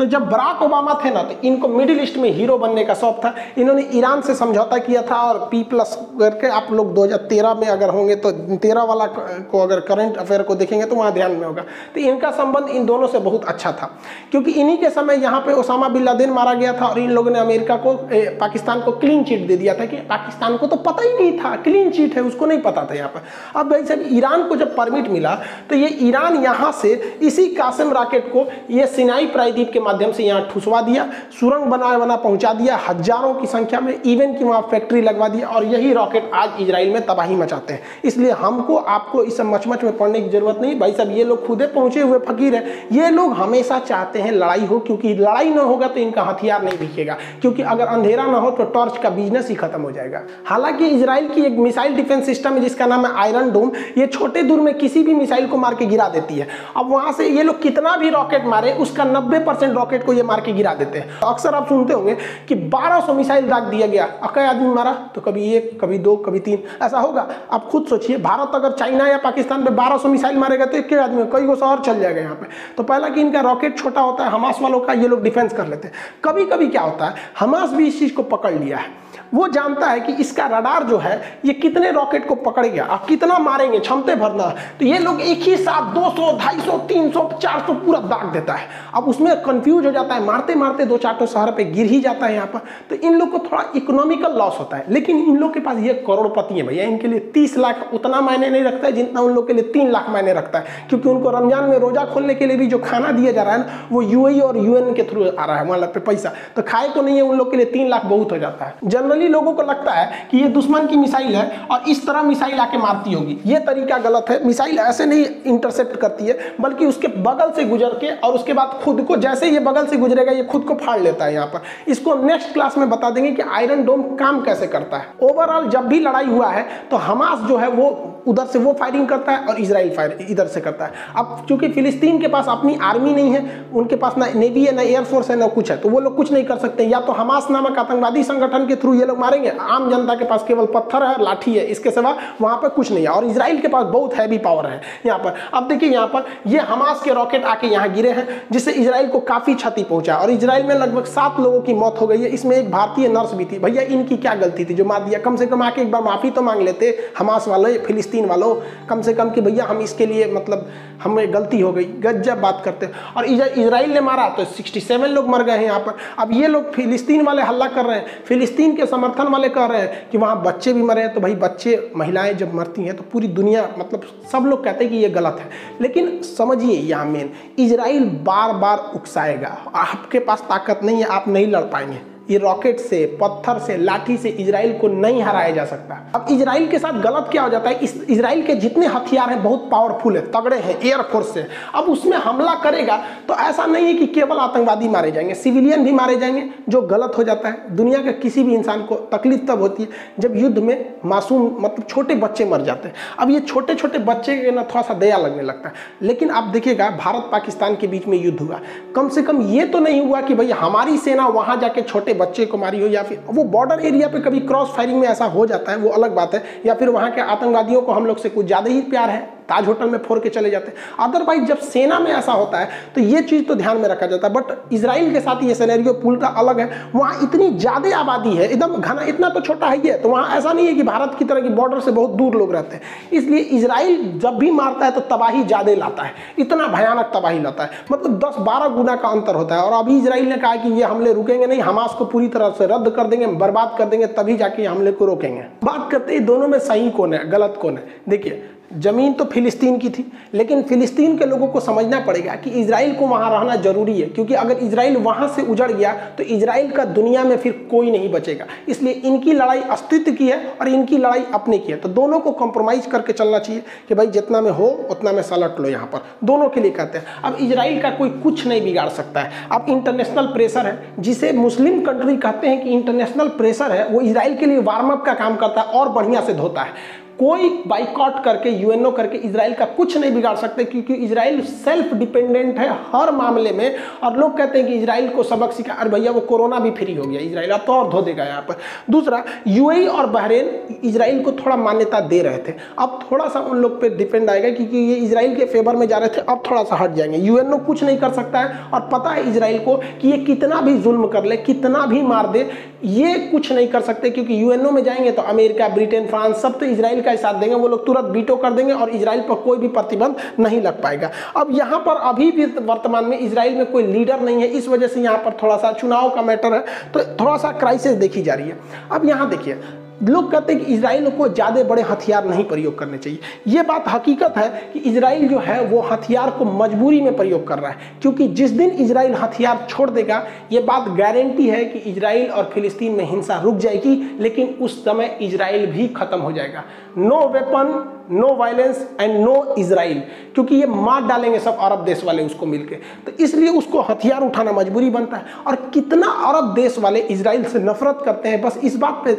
तो जब बराक ओबामा थे ना तो इनको मिडिल ईस्ट में हीरो बनने का शौक था। इन्होंने ईरान से समझौता किया था और पी प्लस करके आप लोग 2013 में अगर होंगे तो तेरह वाला को अगर करंट अफेयर को देखेंगे तो वहाँ ध्यान में होगा। तो इनका संबंध इन दोनों से बहुत अच्छा था। क्योंकि इन्हीं के समय यहाँ पे ओसामा बिन मारा गया था और इन लोगों ने अमेरिका को पाकिस्तान को क्लीन चिट दे दिया था कि पाकिस्तान को तो पता ही नहीं था, क्लीन चिट है, उसको नहीं पता था यहाँ पर। अब भाई साहब, ईरान को जब परमिट मिला तो ये ईरान यहाँ से इसी कासिम राकेट को, ये सिनाई प्रायद्वीप के माध्यम से यहाँ ठुसवा दिया, सुरंग बना बना पहुँचा दिया, हज़ारों की संख्या में इवन की वहाँ फैक्ट्री लगवा दिया और यही रॉकेट आज इसराइल में तबाही मचाते हैं। इसलिए हमको, आपको इस मचमच में पढ़ने की ज़रूरत नहीं। भाई साहब, ये लोग खुदे पहुँचे हुए फकीर है। ये लोग हमेशा चाहते हैं लड़ाई हो, क्योंकि लड़ाई ना होगा तो इनका हथियार नहीं दिखेगा। क्योंकि अगर अंधेरा ना हो तो टॉर्च का बिज़नेस ही खत्म हो जाएगा। हालाँकि इसराइल की एक मिसाइल डिफेंस सिस्टम है, जिसका नाम है आयरन डोम ये छोटे दूर में किसी भी मिसाइल को मार के गिरा देती है। अब वहाँ से ये लोग कितना भी रॉकेट मारे, उसका नब्बे रॉकेट को ये मार के गिरा देते हैं। तो अक्सर आप सुनते होंगे कि 1200 मिसाइल दाग दिया गया। अकई आदमी मारा तो कभी एक कभी दो कभी तीन। ऐसा होगा। आप खुद सोचिए भारत अगर चाइना या पाकिस्तान पे 1200 मिसाइल मारेगा तो एक आदमी कई गो शहर चल जाएगा यहाँ पे। तो पहला कि इनका रॉकेट छोटा होता है हमास वालों का ये लोग डिफेंस कर लेते हैं। कभी कभी क्या होता है हमास भी इस चीज़ को पकड़ लिया है। वो जानता है कि इसका रडार जो है ये कितने रॉकेट को पकड़ेगा आप कितना मारेंगे क्षमते भरना। तो ये लोग एक ही साथ 200, 250, 300, 400 पूरा दाग देता है। अब उसमें कंफ्यूज हो जाता है, मारते मारते दो चार तो शहर पे गिर ही जाता है यहाँ पर। तो इन लोग को थोड़ा इकोनॉमिकल लॉस होता है। लेकिन इन लोग के पास ये करोड़पति है भैया, इनके लिए तीस लाख उतना मायने नहीं रखता है जितना उन लोग के लिए तीन लाख मायने रखता है। क्योंकि उनको रमज़ान में रोजा खोलने के लिए भी जो खाना दिया जा रहा है ना, वो यू और यूएन के थ्रू आ रहा है, वहाँ पे पैसा। तो खाए तो नहीं है, उन लोग के लिए तीन लाख बहुत हो जाता है। जनरली लोगों को लगता है कि ये दुश्मन की मिसाइल है और इस तरह मिसाइल आके मारती होगी। ये तरीका गलत है। मिसाइल ऐसे नहीं इंटरसेप्ट करती है, बल्कि उसके बगल से गुजर के और उसके बाद खुद को जैसे ये बगल से गुजरेगा, ये खुद को फाड़ लेता है यहाँ पर। इसको नेक्स्ट क्लास में बता देंगे कि आयरन डोम काम कैसे करता है। ओवरऑल जब भी लड़ाई हुआ है तो हमास जो है, वो उधर से वो फायरिंग करता है और इसराइल फायर इधर से करता है। अब चूँकि फिलिस्तीन के पास अपनी आर्मी नहीं है, उनके पास ना नेवी है, ना एयरफोर्स है, ना कुछ है तो वो लोग कुछ नहीं कर सकते। या तो हमास नामक आतंकवादी संगठन के थ्रू ये लोग मारेंगे। आम जनता के पास केवल पत्थर है, लाठी है, इसके सिवा वहाँ पर कुछ नहीं है। और इसराइल के पास बहुत हैवी पावर है यहाँ पर। अब देखिए यहाँ पर, ये हमास के रॉकेट आके यहाँ गिरे हैं, जिससे इसराइल को काफ़ी क्षति पहुँचा और इसराइल में लगभग सात लोगों की मौत हो गई है। इसमें एक भारतीय नर्स भी थी। भैया, इनकी क्या गलती थी? जो मार दिया। कम से कम आके एक बार माफ़ी तो मांग लेते, हमास वाले फिलिस्तीन वालों। कम से कम कि भैया, हम इसके लिए मतलब हमें गलती हो गई, गजब बात करते और इसराइल ने मारा तो 67 लोग मर गए हैं यहाँ पर। अब ये लोग फिलिस्तीन वाले हल्ला कर रहे हैं, फिलिस्तीन के समर्थन वाले कह रहे हैं कि वहाँ बच्चे भी मरे हैं तो भाई बच्चे, महिलाएँ जब मरती हैं तो पूरी दुनिया मतलब सब लोग कहते हैं कि ये गलत है। लेकिन समझिए यहाँ मेन इसराइल बार बार उकसाएगा। आपके पास ताकत नहीं है, आप नहीं लड़ पाएँगे। ये रॉकेट से, पत्थर से, लाठी से इसराइल को नहीं हराया जा सकता। अब इसराइल के साथ गलत क्या हो जाता है? इस इसराइल के जितने हथियार हैं, बहुत पावरफुल है, तगड़े हैं एयरफोर्स से अब उसमें हमला करेगा तो ऐसा नहीं है कि केवल आतंकवादी मारे जाएँगे सिविलियन भी मारे जाएँगे, जो गलत हो जाता है। दुनिया के किसी भी इंसान को तकलीफ़ तब होती है जब युद्ध में मासूम मतलब छोटे बच्चे मर जाते हैं। अब ये छोटे छोटे बच्चे के ना थोड़ा सा दया लगने लगता है। लेकिन आप देखिएगा भारत पाकिस्तान के बीच में युद्ध हुआ। कम से कम ये तो नहीं हुआ कि भाई हमारी सेना वहाँ जाके छोटे बच्चे को मारी हो या फिर वो बॉर्डर एरिया पे कभी क्रॉस फायरिंग में ऐसा हो जाता है, वो अलग बात है। या फिर वहाँ के आतंकवादियों को हम लोग से कुछ ज़्यादा ही प्यार है, ताज होटल में फोड़ के चले जाते हैं। अदरवाइज़ जब सेना में ऐसा होता है तो ये चीज़ तो ध्यान में रखा जाता है। बट इसराइल के साथ ये सिनेरियो पूरा अलग है। वहाँ इतनी ज़्यादा आबादी है, एकदम घना, इतना तो छोटा है ही है तो वहाँ ऐसा नहीं है कि भारत की तरह की बॉर्डर से बहुत दूर लोग रहते हैं। इसलिए इसराइल जब भी मारता है तो तबाही ज़्यादा लाता है। इतना भयानक तबाही लाता है। मतलब दस बारह गुना का अंतर होता है। और अभी इसराइल ने कहा कि ये हमले रुकेंगे नहीं हमास को पूरी तरह से रद्द कर देंगे, बर्बाद कर देंगे, तभी जाके हमले को रोकेंगे। बात करते हैं दोनों में सही कौन है, गलत कौन है? देखिए ज़मीन तो फिलिस्तीन की थी, लेकिन फिलिस्तीन के लोगों को समझना पड़ेगा कि इसराइल को वहाँ रहना ज़रूरी है, क्योंकि अगर इसराइल वहाँ से उजड़ गया तो इसराइल का दुनिया में फिर कोई नहीं बचेगा। इसलिए इनकी लड़ाई अस्तित्व की है और इनकी लड़ाई अपने की है। तो दोनों को कॉम्प्रोमाइज़ करके चलना चाहिए कि भाई जितना में हो, उतना में सलट लो यहाँ पर। दोनों के लिए कहते हैं। अब इसराइल का कोई कुछ नहीं बिगाड़ सकता है। अब इंटरनेशनल प्रेशर है, जिसे मुस्लिम कंट्री कहते हैं कि इंटरनेशनल प्रेशर है, वो इसराइल के लिए वार्म अप का काम करता है और बढ़िया से धोता है। कोई बाइकआउट करके यूएनओ करके इसराइल का कुछ नहीं बिगाड़ सकते, क्योंकि इसराइल सेल्फ डिपेंडेंट है हर मामले में। और लोग कहते हैं कि इसराइल को सबक सिखा, अरे भैया वो कोरोना भी फ्री हो गया इसराइल अब तो और धो देगा यहाँ पर। दूसरा यूएई और बहरेन इसराइल को थोड़ा मान्यता दे रहे थे। अब थोड़ा सा उन लोग पर डिपेंड आएगा, क्योंकि ये इसराइल के फेवर में जा रहे थे, अब थोड़ा सा हट जाएँगे। यूएनओ कुछ नहीं कर सकता है, और पता है इसराइल को कि ये कितना भी जुल्म कर ले, कितना भी मार दे, ये कुछ नहीं कर सकते, क्योंकि यूएनओ में जाएँगे तो अमेरिका, ब्रिटेन, फ्रांस, सब तो इसराइल का साथ देंगे, वो लोग तुरंत बीटो कर देंगे और इसराइल पर कोई भी प्रतिबंध नहीं लग पाएगा। अब यहाँ पर अभी भी वर्तमान में इसराइल में कोई लीडर नहीं है, इस वजह से यहाँ पर थोड़ा सा चुनाव का मैटर है तो थोड़ा सा क्राइसिस देखी जा रही है। अब यहाँ देखिए लोग कहते हैं कि इसराइल को ज़्यादा बड़े हथियार नहीं प्रयोग करने चाहिए। ये बात हकीकत है कि इसराइल जो है, वो हथियार को मजबूरी में प्रयोग कर रहा है। क्योंकि जिस दिन इसराइल हथियार छोड़ देगा, ये बात गारंटी है कि इसराइल और फिलिस्तीन में हिंसा रुक जाएगी, लेकिन उस समय इसराइल भी खत्म हो जाएगा। No weapon no violence and no Israel क्योंकि ये मार डालेंगे सब अरब देश वाले उसको मिलके। तो इसलिए उसको हथियार उठाना मजबूरी बनता है। और कितना अरब देश वाले इसराइल से नफरत करते हैं, बस इस बात पे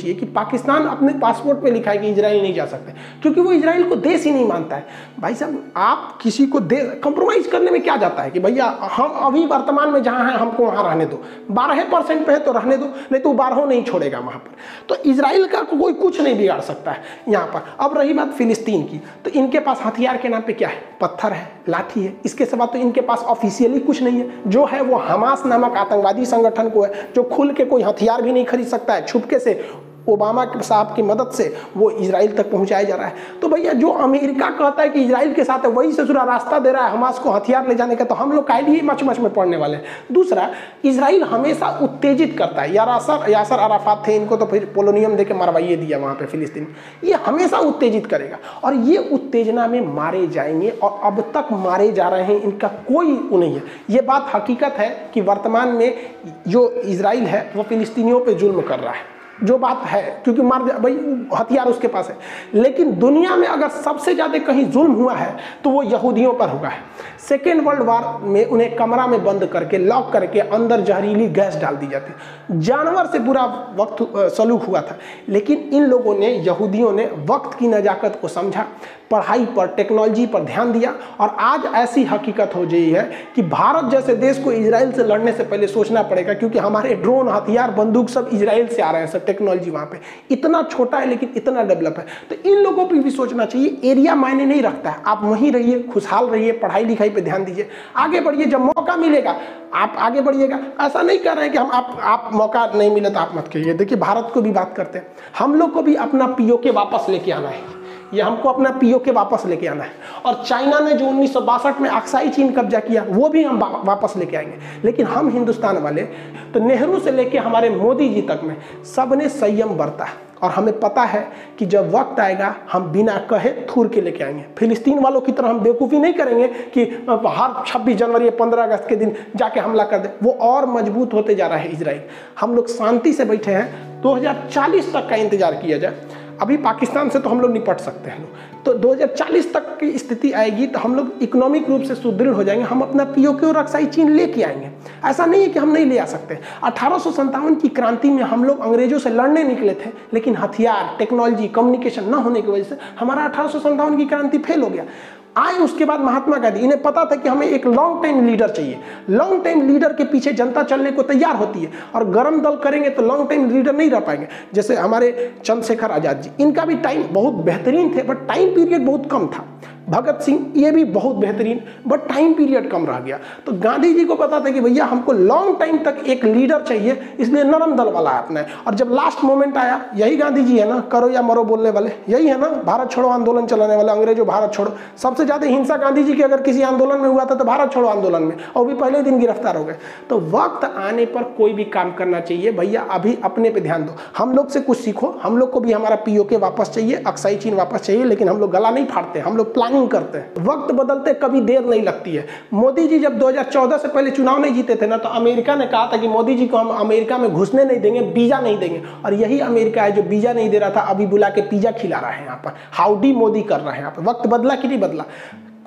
सोचिए कि पाकिस्तान अपने पासपोर्ट पे लिखा है कि इसराइल नहीं जा सकते, क्योंकि वो इसराइल को देश ही नहीं मानता है। भाई साहब, आप किसी को दे कंप्रोमाइज करने में क्या जाता है कि भैया, हम अभी वर्तमान में जहाँ हैं, हमको वहाँ रहने दो। बारह परसेंट पे है तो रहने दो, नहीं तो बारह नहीं छोड़ेगा वहाँ पर। तो इसराइल का कोई कुछ नहीं बिगाड़ सकता है यहाँ पर। अब रही बात फिलिस्तीन की तो इनके पास हथियार के नाम पे क्या है? पत्थर है, लाठी है। इसके सिवा तो इनके पास ऑफिशियली कुछ नहीं है। जो है वो हमास नामक आतंकवादी संगठन को है, जो खुल के कोई हथियार भी नहीं खरीद सकता है, छुपके से ओबामा साहब की मदद से वो इसराइल तक पहुँचाया जा रहा है। तो भैया, जो अमेरिका कहता है कि इसराइल के साथ है, वही ससुरा रास्ता दे रहा है हमास को हथियार ले जाने का तो हम लोग का ही मच मच में पड़ने वाले हैं। दूसरा इसराइल हमेशा उत्तेजित करता है। यासर यासर अराफात थे, इनको तो फिर पोलोनियम दे के मरवाइए दिया वहाँ पर फिलिस्तीन। ये हमेशा उत्तेजित करेगा और ये उत्तेजना में मारे जाएँगे और अब तक मारे जा रहे हैं, इनका कोई वो नहीं है। ये बात हकीकत है कि वर्तमान में जो इसराइल है, वो फिलिस्तीनियों पर जुल्म कर रहा है। जो बात है, क्योंकि मार भाई, हथियार उसके पास है। लेकिन दुनिया में अगर सबसे ज़्यादा कहीं जुल्म हुआ है तो वो यहूदियों पर हुआ है सेकेंड वर्ल्ड वार में उन्हें कमरा में बंद करके लॉक करके अंदर जहरीली गैस डाल दी जाती जानवर से बुरा वक्त सलूक हुआ था। लेकिन इन लोगों ने, यहूदियों ने वक्त की नज़ाकत को समझा। पढ़ाई पर टेक्नोलॉजी पर ध्यान दिया और आज ऐसी हकीकत हो गई है कि भारत जैसे देश को इसराइल से लड़ने से पहले सोचना पड़ेगा क्योंकि हमारे ड्रोन हथियार, बंदूक सब इसराइल से आ रहे हैं सब टेक्नोलॉजी वहाँ पे। इतना छोटा है लेकिन इतना डेवलप है। तो इन लोगों पर भी सोचना चाहिए एरिया मायने नहीं रखता है। आप वहीं रहिए, खुशहाल रहिए, पढ़ाई लिखाई पर ध्यान दीजिए। आगे बढ़िए, जब मौका मिलेगा, आप आगे बढ़िएगा। ऐसा नहीं कर रहे हैं कि हम, आप आप मौका नहीं मिले तो आप मत कहिए। देखिए, भारत को भी बात करते हैं। हम लोग को भी अपना पीओ के वापस लेके आना है। ये हमको अपना पीओ के वापस लेके आना है। और चाइना ने जो उन्नीस में अक्साई चीन कब्जा किया, वो भी हम वापस लेके आएँगे। लेकिन हम हिंदुस्तान वाले तो नेहरू से लेके हमारे मोदी जी तक में सबने संयम बरता है। और हमें पता है कि जब वक्त आएगा, हम बिना कहे थूर के लेके आएँगे। फिलिस्तीन वालों की तरह हम बेवकूफ़ी नहीं करेंगे कि हर 26 जनवरी या 15 अगस्त के दिन जाके हमला कर दे। वो और मज़बूत होते जा रहा है इसराइल। हम लोग शांति से बैठे हैं। 2040 तक का इंतज़ार किया जाए। अभी पाकिस्तान से तो हम लोग निपट सकते हैं। तो 2040 तक की स्थिति आएगी तो हम लोग इकोनॉमिक रूप से सुदृढ़ हो जाएँगे। हम अपना पीओ के और अक्साई चीन लेके आएँगे। ऐसा नहीं है कि हम नहीं ले आ सकते। अठारह की क्रांति में हम लोग अंग्रेज़ों से लड़ने निकले थे, लेकिन हथियार टेक्नोलॉजी कम्युनिकेशन न होने की वजह से हमारा अठारह की क्रांति फेल हो गया। आए, उसके बाद महात्मा गांधी, इन्हें पता था कि हमें एक लॉन्ग टाइम लीडर चाहिए। लॉन्ग टाइम लीडर के पीछे जनता चलने को तैयार होती है और गर्म दल करेंगे तो लॉन्ग टाइम लीडर नहीं रह पाएँगे। जैसे हमारे चंद्रशेखर आज़ाद जी, इनका भी टाइम बहुत बेहतरीन थे बट टाइम पीरियड बहुत कम था। भगत सिंह, ये भी बहुत बेहतरीन बट टाइम पीरियड कम रह गया। तो गांधी जी को पता था कि भैया, हमको लॉन्ग टाइम तक एक लीडर चाहिए, इसलिए नरम दल वाला अपना। और जब लास्ट मोमेंट आया, यही गांधी जी है ना, करो या मरो बोलने वाले, यही है ना, भारत छोड़ो आंदोलन चलाने वाले, अंग्रेज़ों भारत छोड़ो। सबसे ज़्यादा हिंसा गांधी जी की अगर किसी आंदोलन में हुआ था तो भारत छोड़ो आंदोलन में, और भी पहले दिन गिरफ़्तार हो गए। तो वक्त आने पर कोई भी काम करना चाहिए, भैया, अभी अपने पे ध्यान दो। हम लोग से कुछ सीखो, हम लोग को भी हमारा पीओके वापस चाहिए, अक्साई चीन वापस चाहिए, लेकिन हम लोग गला नहीं फाड़ते, हम लोग प्लानिंग करते हैं। वक्त बदलते कभी देर नहीं लगती है। मोदी जी जब 2014 से पहले चुनाव नहीं जीते थे ना तो अमेरिका ने कहा था कि मोदी जी को हम अमेरिका में घुसने नहीं देंगे बीजा नहीं देंगे। और यही अमेरिका है जो बीजा नहीं दे रहा था, अभी बुला के पिज्जा खिला रहा है यहाँ पर। हाउडी मोदी कर रहा है यहाँ पर। वक्त बदला कि नहीं बदला?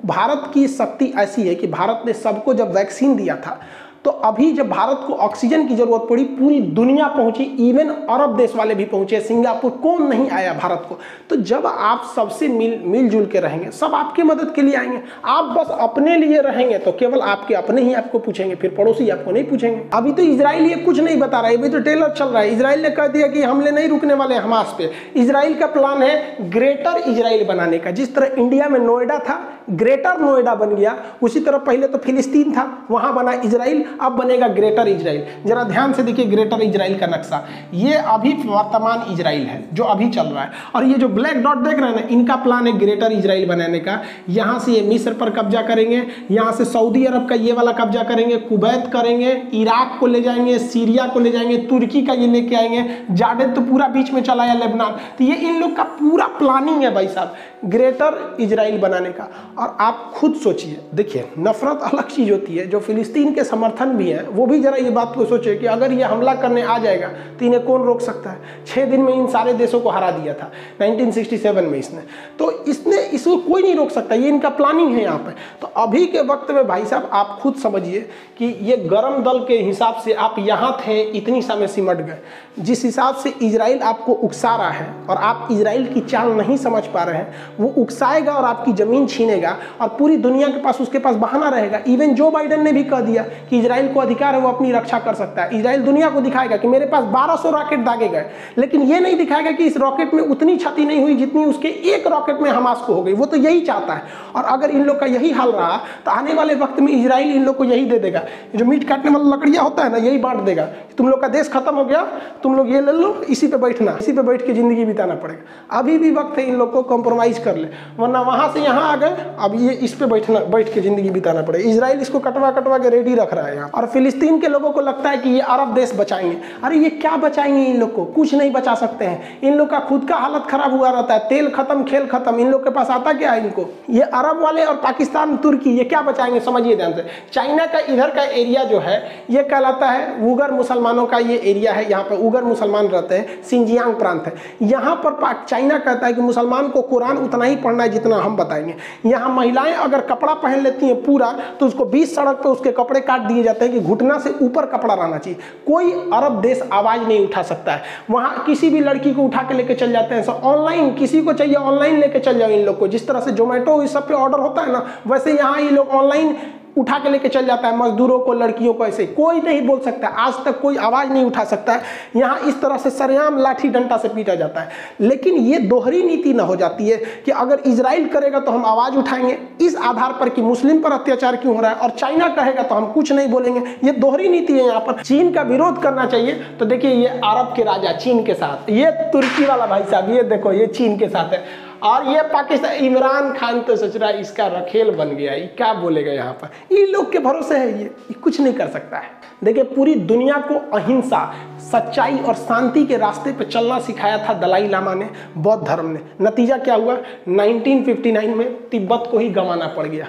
भारत की शक्ति ऐसी है कि भारत ने सबको जब वैक्सीन दिया था तो अभी जब भारत को ऑक्सीजन की ज़रूरत पड़ी, पूरी दुनिया पहुँची इवन अरब देश वाले भी पहुँचे, सिंगापुर कौन नहीं आया भारत को? तो जब आप सबसे मिल, मिलजुल के रहेंगे, सब आपके मदद के लिए आएँगे, आप बस अपने लिए रहेंगे तो केवल आपके अपने ही आपको पूछेंगे, फिर पड़ोसी आपको नहीं पूछेंगे। अभी तो इसराइल ये कुछ नहीं बता रहा है, अभी तो टेलर चल रहा है। इसराइल ने कह दिया कि हमले नहीं रुकने वाले हमास पे। इसराइल का प्लान है ग्रेटर इसराइल बनाने का। जिस तरह इंडिया में नोएडा था, ग्रेटर नोएडा बन गया, उसी तरह पहले तो फिलिस्तीन था, वहाँ बना इसराइल अब बनेगा ग्रेटर इजराइल। जरा ध्यान से देखिए, ग्रेटर इजराइल का नक्शा। ये अभी वर्तमान इजराइल है, जो अभी चल रहा है। और ये जो ब्लैक डॉट देख रहे हैं ना, इनका प्लान है ग्रेटर इजराइल बनाने का। यहाँ से ये मिस्र पर कब्जा करेंगे, यहाँ से सऊदी अरब का ये वाला कब्जा करेंगे, कुवैत करेंगे, इराक को ले जाएँगे, सीरिया को ले जाएँगे, तुर्की का ये लेके आएँगे जाडेद तो पूरा बीच में चला है लेबनान। तो ये इन लोग का पूरा प्लानिंग है भाई साहब। ग्रेटर इजराइल बनाने का। और आप खुद सोचिए, देखिए, नफरत अलग चीज़ होती है, जो फिलिस्तीन के समर्थन भी हैं, वो भी जरा ये बात को सोचे कि अगर ये हमला करने आ जाएगा तो इन्हें कौन रोक सकता है? छः दिन में इन सारे देशों को हरा दिया था 1967 में इसने। तो इसने, इसको कोई नहीं रोक सकता, ये इनका प्लानिंग है यहाँ पे। तो अभी के वक्त में भाई साहब, आप खुद समझिए कि ये गर्म दल के हिसाब से आप यहाँ थे, इतनी समय सिमट गए। जिस हिसाब से इसराइल आपको उकसा रहा है, और आप इसराइल की चाल नहीं समझ पा रहे हैं वो उकसाएगा और आपकी ज़मीन छीनेगा और पूरी दुनिया के पास उसके पास बहाना रहेगा। इवन जो बाइडन ने भी कह दिया कि इसराइल को अधिकार है, वो अपनी रक्षा कर सकता है। इसराइल दुनिया को दिखाएगा कि मेरे पास 1200 रॉकेट दागे गए। लेकिन ये नहीं दिखाएगा कि इस रॉकेट में उतनी क्षति नहीं हुई जितनी उसके एक रॉकेट में हमास को हो गई। वो तो यही चाहता है। और अगर इन लोग का यही हाल रहा तो आने वाले वक्त में इसराइल इन लोग को यही दे देगा। जो मीट काटने वाला लकड़ियाँ होता है ना, यही बांट देगा तुम लोग का देश खत्म हो गया, तुम लोग ये ले लो, इसी पे बैठना, इसी पे बैठ के ज़िंदगी बिताना पड़ेगा। अभी भी वक्त है इन लोग को कॉम्प्रोमाइज कर ले। वरना वहाँ से यहाँ आ गए, अब ये इस पे बैठना, बैठ के ज़िंदगी बिताना पड़ेगा। इसराइल इसको कटवा कटवा के रेडी रख रहा है यहाँ। और फिलिस्तीन के लोगों को लगता है कि ये अरब देश बचाएँगे। अरे ये क्या बचाएँगे इन लोग को? कुछ नहीं बचा सकते हैं। इन लोग का खुद का हालत खराब हुआ रहता है। तेल खत्म, खेल खत्म। इन लोग के पास आता क्या है इनको? ये अरब वाले और पाकिस्तान, तुर्की, ये क्या बचाएँगे? समझिए ध्यान से। चाइना का इधर का एरिया जो है, ये कहलाता है उगर मुसलमानों का ये एरिया है। यहाँ पर उगर मुसलमान रहते हैं, सिंजियांग प्रांत है। यहाँ पर चाइना कहता है कि मुसलमान को कुरान उतना ही पढ़ना है जितना हम बताएँगे। यहाँ महिलाएँ अगर कपड़ा पहन लेती हैं पूरा तो उसको बीस सड़क पर उसके कपड़े काट दिए जाते हैं कि घुटना से ऊपर कपड़ा रहना चाहिए। कोई अरब देश आवाज़ नहीं उठा सकता है। वहाँ किसी भी लड़की को उठा के लेके चल जाते हैं। ऑनलाइन, किसी को चाहिए ऑनलाइन लेके चल जाओ इन लोग को। जिस तरह से जोमेटो इस सब पे ऑर्डर होता है ना, वैसे यहाँ ये लोग ऑनलाइन उठा के लेके चल जाता है मजदूरों को, लड़कियों को ऐसे। कोई नहीं बोल सकता। आज तक कोई आवाज़ नहीं उठा सकता। है यहाँ इस तरह से सरेआम लाठी डंडा से पीटा जाता है। लेकिन ये दोहरी नीति ना हो जाती है कि अगर इसराइल करेगा तो हम आवाज़ उठाएँगे। इस आधार पर कि मुस्लिम पर अत्याचार क्यों हो रहा है और चाइना कहेगा तो हम कुछ नहीं बोलेंगे। ये दोहरी नीति है यहाँ पर। चीन का विरोध करना चाहिए। तो देखिए ये अरब के राजा चीन के साथ। ये तुर्की वाला भाई साहब, ये देखो, ये चीन के साथ है। और ये पाकिस्तान इमरान खान तो सोच रहा है इसका रखेल बन गया ये क्या बोलेगा यहाँ पर? ये लोग के भरोसे है ये, ये कुछ नहीं कर सकता है। देखिए पूरी दुनिया को अहिंसा सच्चाई और शांति के रास्ते पर चलना सिखाया था दलाई लामा ने बौद्ध धर्म ने। नतीजा क्या हुआ? 1959 में तिब्बत को ही गंवाना पड़ गया।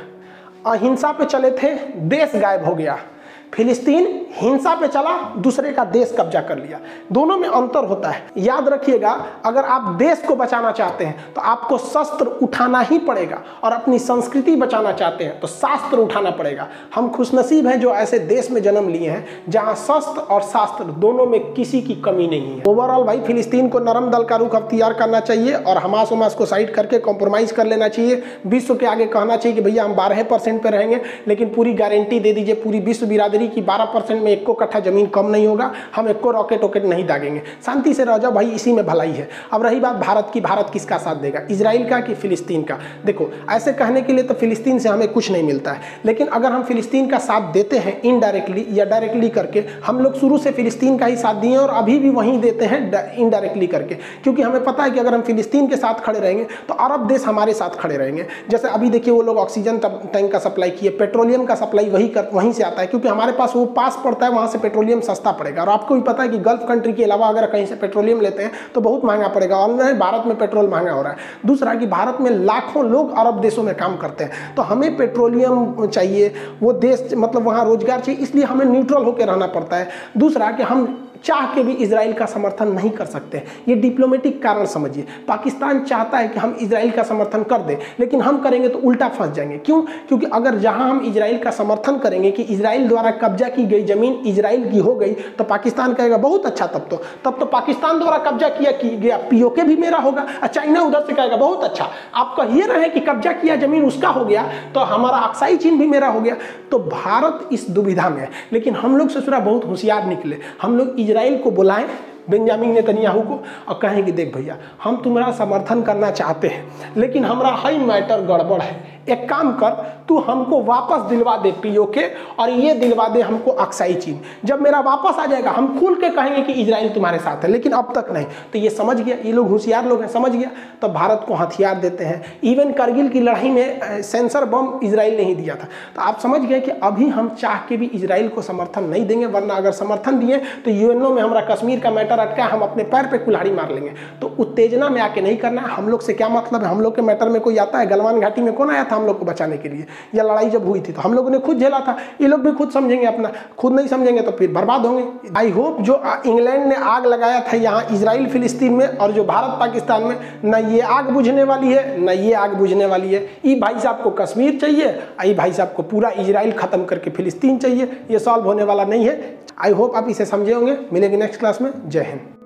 अहिंसा पे चले थे देश गायब हो गया। फिलिस्तीन हिंसा पे चला, दूसरे का देश कब्जा कर लिया। दोनों में अंतर होता है। याद रखिएगा, अगर आप देश को बचाना चाहते हैं तो आपको शस्त्र उठाना ही पड़ेगा और अपनी संस्कृति बचाना चाहते हैं तो शास्त्र उठाना पड़ेगा। हम खुशनसीब हैं जो ऐसे देश में जन्म लिए हैं, जहाँ शस्त्र और शास्त्र दोनों में किसी की कमी नहीं है। ओवरऑल भाई, फिलिस्तीन को नरम दल का रुख अख्तियार करना चाहिए और हमास उमास को साइड करके कॉम्प्रोमाइज कर लेना चाहिए। विश्व के आगे कहना चाहिए कि भैया हम बारह परसेंट रहेंगे, लेकिन पूरी गारंटी दे दीजिए, पूरी विश्व बिरादरी की बारह परसेंट में एक को कट्ठा ज़मीन कम नहीं होगा, हम एक को रॉकेट वॉकेट नहीं दागेंगे। शांति से रह जाओ भाई, इसी में भलाई है। अब रही बात भारत की, भारत किसका साथ देगा? इसराइल का कि फिलिस्तीन का? देखो, ऐसे कहने के लिए तो फिलिस्तीन से हमें कुछ नहीं मिलता है। लेकिन अगर हम फिलिस्तीन का साथ देते हैं इनडायरेक्टली या डायरेक्टली करके, हम लोग शुरू से फिलिस्तीन का ही साथ दिए और अभी भी वहीं देते हैं इनडायरेक्टली करके। क्योंकि हमें पता है कि अगर हम फिलिस्तीन के साथ खड़े रहेंगे तो अरब देश हमारे साथ खड़े रहेंगे। जैसे अभी देखिए वो लोग ऑक्सीजन टैंक का सप्लाई किए पेट्रोलियम का सप्लाई वही कर वहीं से आता है, क्योंकि हमारे पास वो पास पड़ता है, वहाँ से पेट्रोलियम सस्ता पड़ेगा। और आपको भी पता है कि गल्फ कंट्री के अलावा अगर कहीं से पेट्रोलियम लेते हैं तो बहुत महँगा पड़ेगा। और भारत में पेट्रोल महँगा हो रहा है। दूसरा कि भारत में लाखों लोग अरब देशों में काम करते हैं। तो हमें पेट्रोलियम चाहिए, वो देश मतलब वहाँ रोज़गार चाहिए, इसलिए हमें न्यूट्रल होकर रहना पड़ता है। दूसरा कि हम चाह के भी इसराइल का समर्थन नहीं कर सकते। ये डिप्लोमेटिक कारण समझिए। पाकिस्तान चाहता है कि हम इसराइल का समर्थन कर दें, लेकिन हम करेंगे तो उल्टा फंस जाएँगे। क्यों? क्योंकि अगर जहाँ हम इसराइल का समर्थन करेंगे कि इसराइल द्वारा कब्जा की गई ज़मीन इसराइल की हो गई तो पाकिस्तान कहेगा, बहुत अच्छा तब तो। तब तो पाकिस्तान द्वारा कब्जा किया कि गया पीओके भी मेरा होगा चाइना उधर से कहेगा, बहुत अच्छा। आप कहिए रहे कि कब्जा किया ज़मीन उसका हो गया तो हमारा अक्साई चीन भी मेरा हो गया। तो भारत इस दुविधा में है। लेकिन हम लोग ससुरा बहुत होशियार निकले। हम लोग इसराइल को बुलाएँ बेंजामिन नेतन्याहू को, और कहें कि देख भैया, हम तुम्हारा समर्थन करना चाहते हैं, लेकिन हमारा हाई मैटर गड़बड़ है। एक काम कर, तू हमको वापस दिलवा दे पीओ के और ये दिलवा दे हमको अक्साई चीन जब मेरा वापस आ जाएगा, हम खुल के कहेंगे कि इसराइल तुम्हारे साथ है, लेकिन अब तक नहीं। तो ये समझ गया, ये लोग होशियार लोग हैं, समझ गया। तो भारत को हथियार देते हैं। इवन करगिल की लड़ाई में सेंसर बम इसराइल ने ही दिया था। तो आप समझ गए कि अभी हम चाह के भी इसराइल को समर्थन नहीं देंगे, वरना अगर समर्थन दिए तो यूएनओ में हमारा कश्मीर का मैटर अटका, हम अपने पैर पर कुल्हाड़ी मार लेंगे। तो उत्तेजना में आके नहीं करना। हम लोग से क्या मतलब है? हम लोग के मैटर में कोई आता है? गलवान घाटी में कौन आया था हम लोग को बचाने के लिए। या लड़ाई जब हुई थी तो हम लोगों ने खुद झेला था। ये लोग भी खुद समझेंगे अपना, खुद नहीं समझेंगे तो फिर बर्बाद होंगे। आई होप जो इंग्लैंड ने आग लगाया था यहाँ इसराइल फिलिस्तीन में और जो भारत, पाकिस्तान में, न ये आग बुझने वाली है, न ये आग बुझने वाली है। ई भाई साहब को कश्मीर चाहिए, आई भाई साहब को पूरा इसराइल खत्म करके फिलिस्तीन चाहिए। ये सॉल्व होने वाला नहीं है। आई होप आप इसे समझे होंगे। मिलेंगे नेक्स्ट क्लास में। जय हिंद।